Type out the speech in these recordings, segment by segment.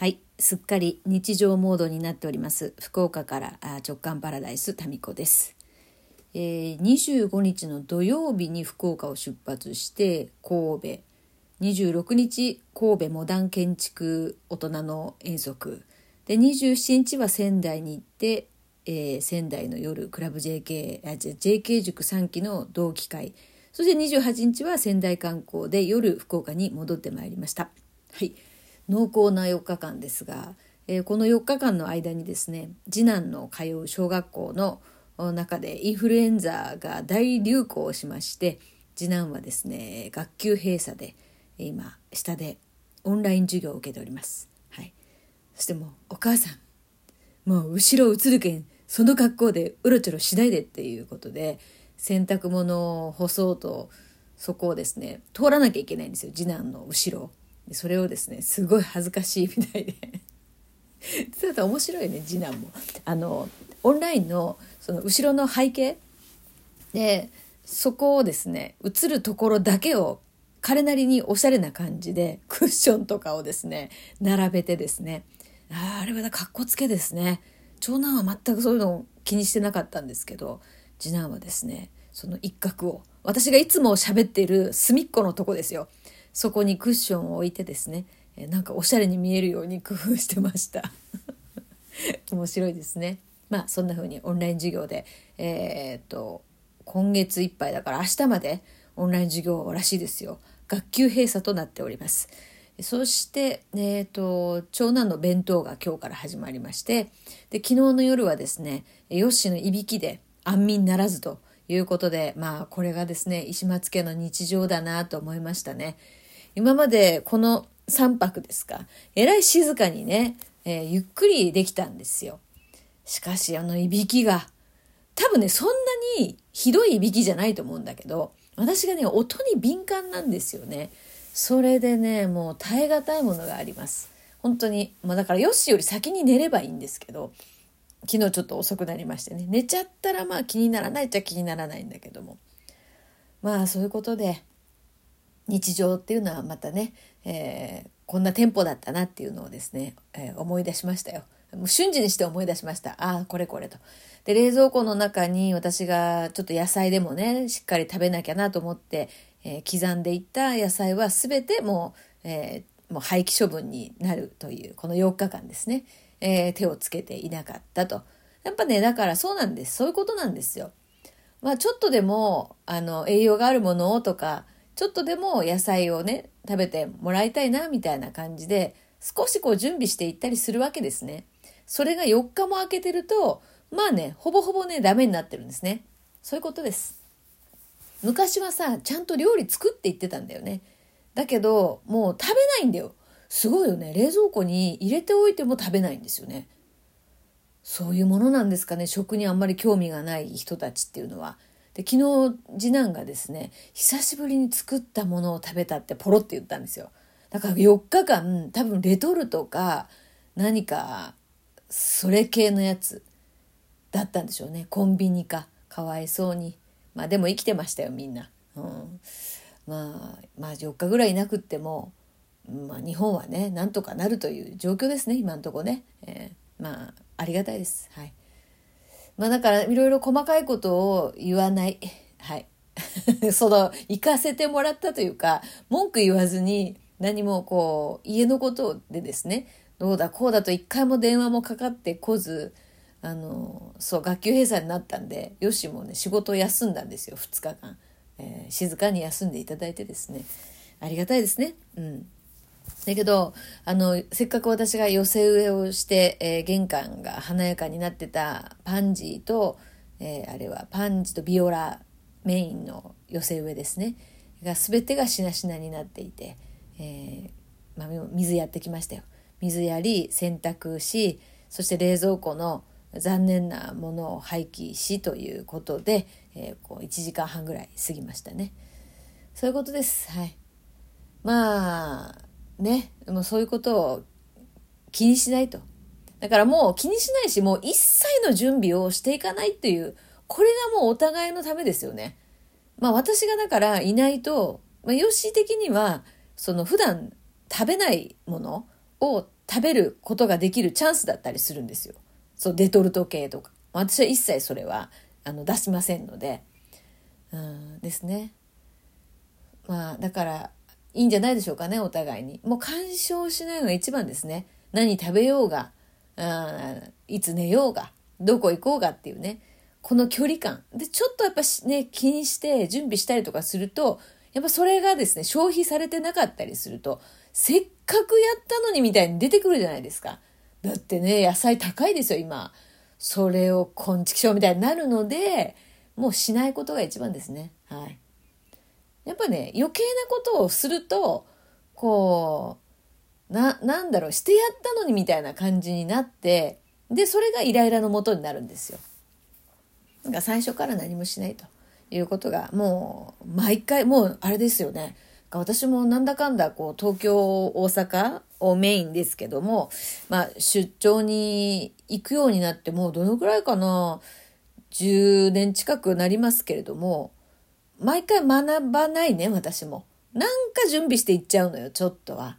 はい、すっかり日常モードになっております。福岡から直感パラダイスタミコです。えー、25日の土曜日に福岡を出発して神戸26日神戸モダン建築大人の遠足で27日は仙台に行って、えー仙台の夜クラブ JK, あ JK 塾3期の同期会そして28日は仙台観光で夜福岡に戻ってまいりました。はい濃厚な4日間ですが、えーこの4日間の間にですね次男の通う小学校の中でインフルエンザが大流行しまして次男はですね学級閉鎖で今下でオンライン授業を受けております。はい、そしてもうお母さんもう後ろ映るけんその格好でうろちょろしないでっていうことで洗濯物を干そうとそこをですね通らなきゃいけないんですよ次男の後ろでそれをですねすごい恥ずかしいみたいで。ちょっと面白いね次男も。あのオンラインのその後ろの背景でそこをですね映るところだけを彼なりにおしゃれな感じでクッションとかをですね並べてですねああれはだかっこつけですね。長男は全くそういうのを気にしてなかったんですけど次男はですねその一角を私がいつも喋っている隅っこのとこですよ。そこにクッションを置いてですねえなんかおしゃれに見えるように工夫してました。面白いですね。まあそんな風にオンライン授業でえーっと今月いっぱいだから明日までオンライン授業らしいですよ。学級閉鎖となっております。そして、えー、と長男の弁当が今日から始まりましてで昨日の夜はですねヨッシーのいびきで安眠ならずということでまあこれがですね石松家の日常だなと思いましたね。今までこの3泊ですかえらい静かにね、えーゆっくりできたんですよ。しかしあのいびきが多分ねそんなにひどいいびきじゃないと思うんだけど私がね音に敏感なんですよね。それでねもう耐え難いものがあります。本当にもうだからよしより先に寝ればいいんですけど昨日ちょっと遅くなりましてね。寝ちゃったらまあ気にならないっちゃ気にならないんだけども。まあそういうことで日常っていうのはまたね、えーこんなテンポだったなっていうのをですね、えー思い出しましたよ。もう瞬時にして思い出しました。ああ、これこれと。で、冷蔵庫の中に私がちょっと野菜でもね、しっかり食べなきゃなと思って、えー刻んでいった野菜は全てもう、えーもう廃棄処分になるという、この4日間ですね、えー手をつけていなかったと。やっぱね、だからそうなんです。そういうことなんですよ。まあちょっとでもあの栄養があるものをとかちょっとでも野菜をね食べてもらいたいなみたいな感じで少しこう準備していったりするわけですね。それが4日も空けてるとまあねほぼほぼねダメになってるんですね。そういうことです。昔はさちゃんと料理作って言ってたんだよね。だけどもう食べないんだよ。すごいよね冷蔵庫に入れておいても食べないんですよね。そういうものなんですかね食にあんまり興味がない人たちっていうのは。で昨日次男がですね久しぶりに作ったものを食べたってポロって言ったんですよ。だから4日間多分レトルトか何かそれ系のやつだったんでしょうね。コンビニかかわいそうに。まあでも生きてましたよみんな。うん、まあまあ4日ぐらいいなくっても、まあ、日本はねなんとかなるという状況ですね今のとこね、えーまあありがたいです。はい。まあだからいろいろ細かいことを言わない。はい。その行かせてもらったというか文句言わずに何もこう家のことでですね。どうだこうだと一回も電話もかかってこずあのそう学級閉鎖になったんでよしもね仕事を休んだんですよ2日間、えー静かに休んでいただいてですね。ありがたいですね。うん。だけどあのせっかく私が寄せ植えをして、えー玄関が華やかになってたパンジーと、えーあれはパンジーとビオラメインの寄せ植えですね。が全てがしなしなになっていて、えーまあ、水やってきましたよ。水やり洗濯しそして冷蔵庫の残念なものを廃棄しということで、えーこう1時間半ぐらい過ぎましたね。そういうことです。はい。まあねもうそういうことを気にしないとだからもう気にしないしもう一切の準備をしていかないっていうこれがもうお互いのためですよねまあ私がだからいないと、まあ、ヨッシー的にはその普段食べないものを食べることができるチャンスだったりするんですよ。そう、デトルト系とか。私は一切それはあの出しませんので。うんですね。まあ、だから、いいんじゃないでしょうかね、お互いに。もう干渉しないのが一番ですね。何食べようが、いつ寝ようが、どこ行こうがっていうね。この距離感。で、ちょっとやっぱね、気にして準備したりとかすると、やっぱそれがですね、消費されてなかったりすると、せっかくやったのにみたいに出てくるじゃないですか。だってね、野菜高いですよ、今。それを昆虫症みたいになるので、もうしないことが一番ですね。はい。やっぱね、余計なことをすると、こう、な、なんだろう、してやったのにみたいな感じになって、で、それがイライラのもとになるんですよ。なんか最初から何もしないということが、もう、毎回、もう、あれですよね。私もなんだかんだ、こう、東京、大阪をメインですけども、まあ、出張に行くようになって、もうどのくらいかな、10年近くなりますけれども、毎回学ばないね、私も。なんか準備していっちゃうのよ、ちょっとは。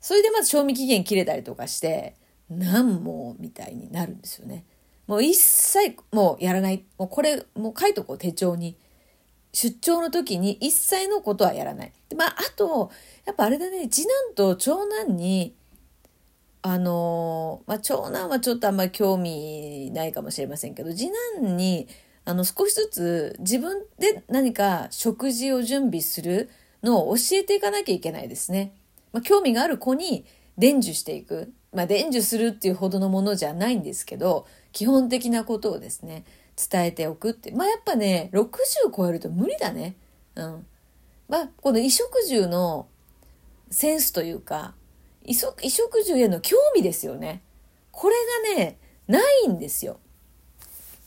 それでまず賞味期限切れたりとかして、何もみたいになるんですよね。もう一切もうやらない。もうこれ、もう書いとこう、手帳に。出張の時に一切のことはやらない。でまあ、あと、やっぱあれだね、次男と長男に、あのまあ、長男はちょっとあんまり興味ないかもしれませんけど、次男に、あの、少しずつ自分で何か食事を準備するのを教えていかなきゃいけないですね。まあ、興味がある子に伝授していく。まあ、伝授するっていうほどのものじゃないんですけど、基本的なことをですね、伝えておくって。まあ、やっぱね、60超えると無理だね。うん。まあ、この衣食住のセンスというか、衣食住への興味ですよね。これがね、ないんですよ。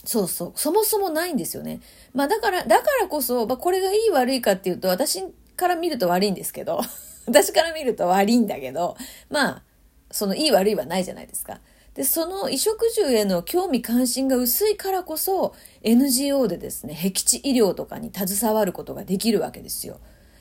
そうそう。そもそもないんですよね。まあだから、だからこそ、まあこれがいい悪いかっていうと、私から見ると悪いんですけど、私から見ると悪いんだけど、まあ、そのいい悪いはないじゃないですか。で、その衣食住への興味関心が薄いからこそ、NGO でですね、僻地医療とかに携わることができるわけですよ。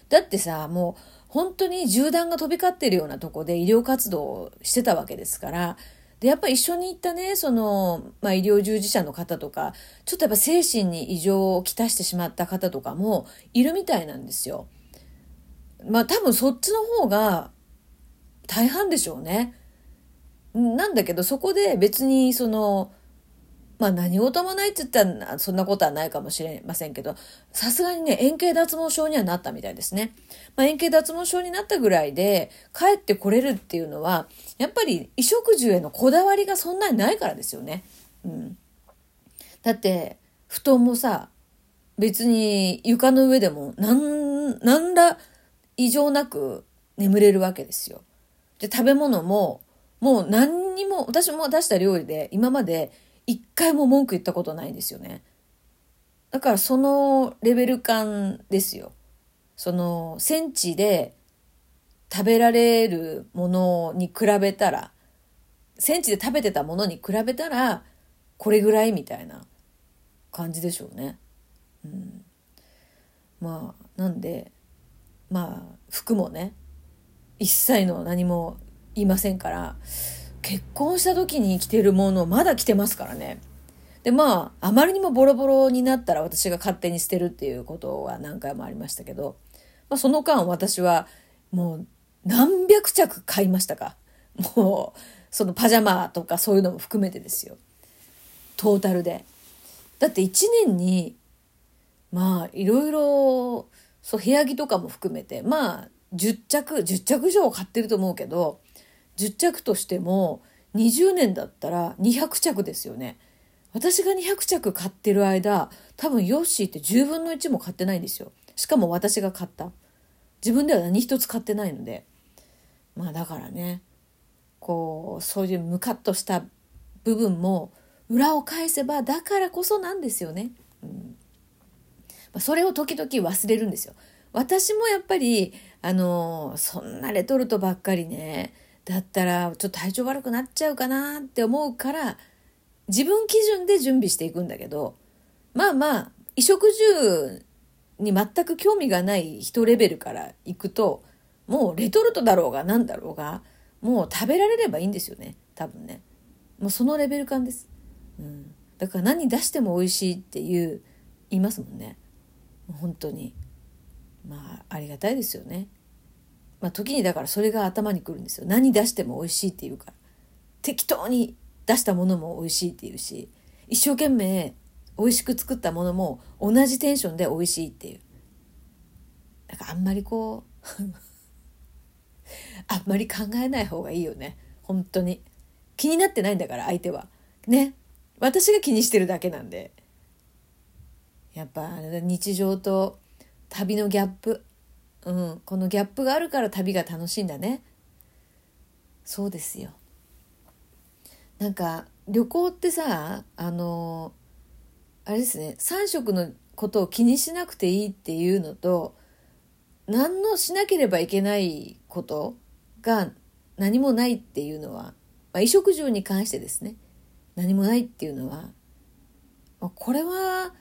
だってさ、もう、本当に銃弾が飛び交ってるようなとこで医療活動をしてたわけですから、で、やっぱ一緒に行ったね、その、まあ、医療従事者の方とか、ちょっとやっぱ精神に異常をきたしてしまった方とかもいるみたいなんですよ。まあ多分そっちの方が大半でしょうね。なんだけどそこで別にその、まあ何事もないって言ったらそんなことはないかもしれませんけど、さすがにね、円形脱毛症にはなったみたいですね。まあ、円形脱毛症になったぐらいで帰ってこれるっていうのは、やっぱり衣食住へのこだわりがそんなにないからですよね。うん。だって、布団もさ、別に床の上でもなん、なんら異常なく眠れるわけですよ。で、食べ物も、もう何にも、私も出した料理で今まで一回も文句言ったことないんですよね。だからそのレベル感ですよ。その戦地で食べられるものに比べたら、戦地で食べてたものに比べたら、これぐらいみたいな感じでしょうね。うん、まあ、なんで、まあ、服もね、一切の何も言いませんから、結婚した時に着てるものまだ着てますからね。で、まあ、あまりにもボロボロになったら私が勝手に捨てるっていうことは何回もありましたけど、まあ、その間私はもう何百着買いましたか。もう、そのパジャマとかそういうのも含めてですよ。トータルで。だって1年に、まあ、いろいろ、そう、部屋着とかも含めて、まあ、10着、10着以上買ってると思うけど、10着としても20年だったら200着ですよね。私が200着買ってる間、多分ヨッシーって10分の1も買ってないんですよ。しかも私が買った。自分では何一つ買ってないので。まあだからね、こう、そういうムカッとした部分も裏を返せばだからこそなんですよね。うんまあ、それを時々忘れるんですよ。私もやっぱり、あのそんなレトルトばっかりね、だったらちょっと体調悪くなっちゃうかなって思うから自分基準で準備していくんだけどまあまあ衣食住に全く興味がない人レベルからいくともうレトルトだろうが何だろうがもう食べられればいいんですよね多分ね。もうそのレベル感です、うん、だから何出しても美味しいっていう言いますもんね。本当に。まあありがたいですよね。まあ時にだからそれが頭にくるんですよ。何出しても美味しいっていうから。適当に出したものも美味しいっていうし一生懸命美味しく作ったものも同じテンションで美味しいっていう。だかあんまりこう あんまり考えない方がいいよね。本当に。気になってないんだから相手は。ね。私が気にしてるだけなんで。やっぱ日常と旅のギャップ。うん。このギャップがあるから旅が楽しいんだね。そうですよ。なんか旅行ってさあのあれですね。3食のことを気にしなくていいっていうのと何のしなければいけないことが何もないっていうのは、まあ、衣食住に関してですね。何もないっていうのは、まあ、これは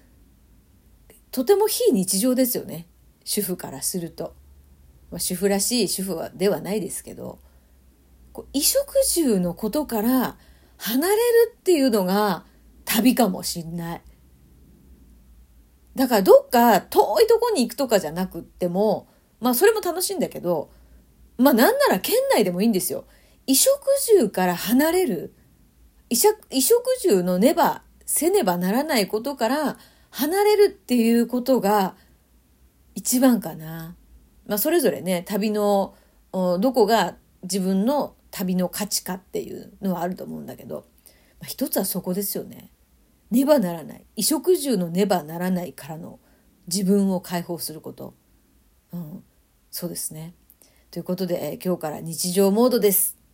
とても非日常ですよね。主婦からすると、まあ、主婦らしい主婦はではないですけど衣食住のことから離れるっていうのが旅かもしんない。だからどっか遠いとこに行くとかじゃなくっても、まあそれも楽しいんだけど、まあなんなら県内でもいいんですよ。衣食住から離れる。衣食住のねば、せねばならないことから離れるっていうことが一番かな。まあそれぞれね、旅のどこが自分の旅の価値かっていうのはあると思うんだけど、まあ、一つはそこですよね。ねばならない衣食住のねばならないからの自分を解放すること、うん、そうですね。ということで、え、今日から日常モードです。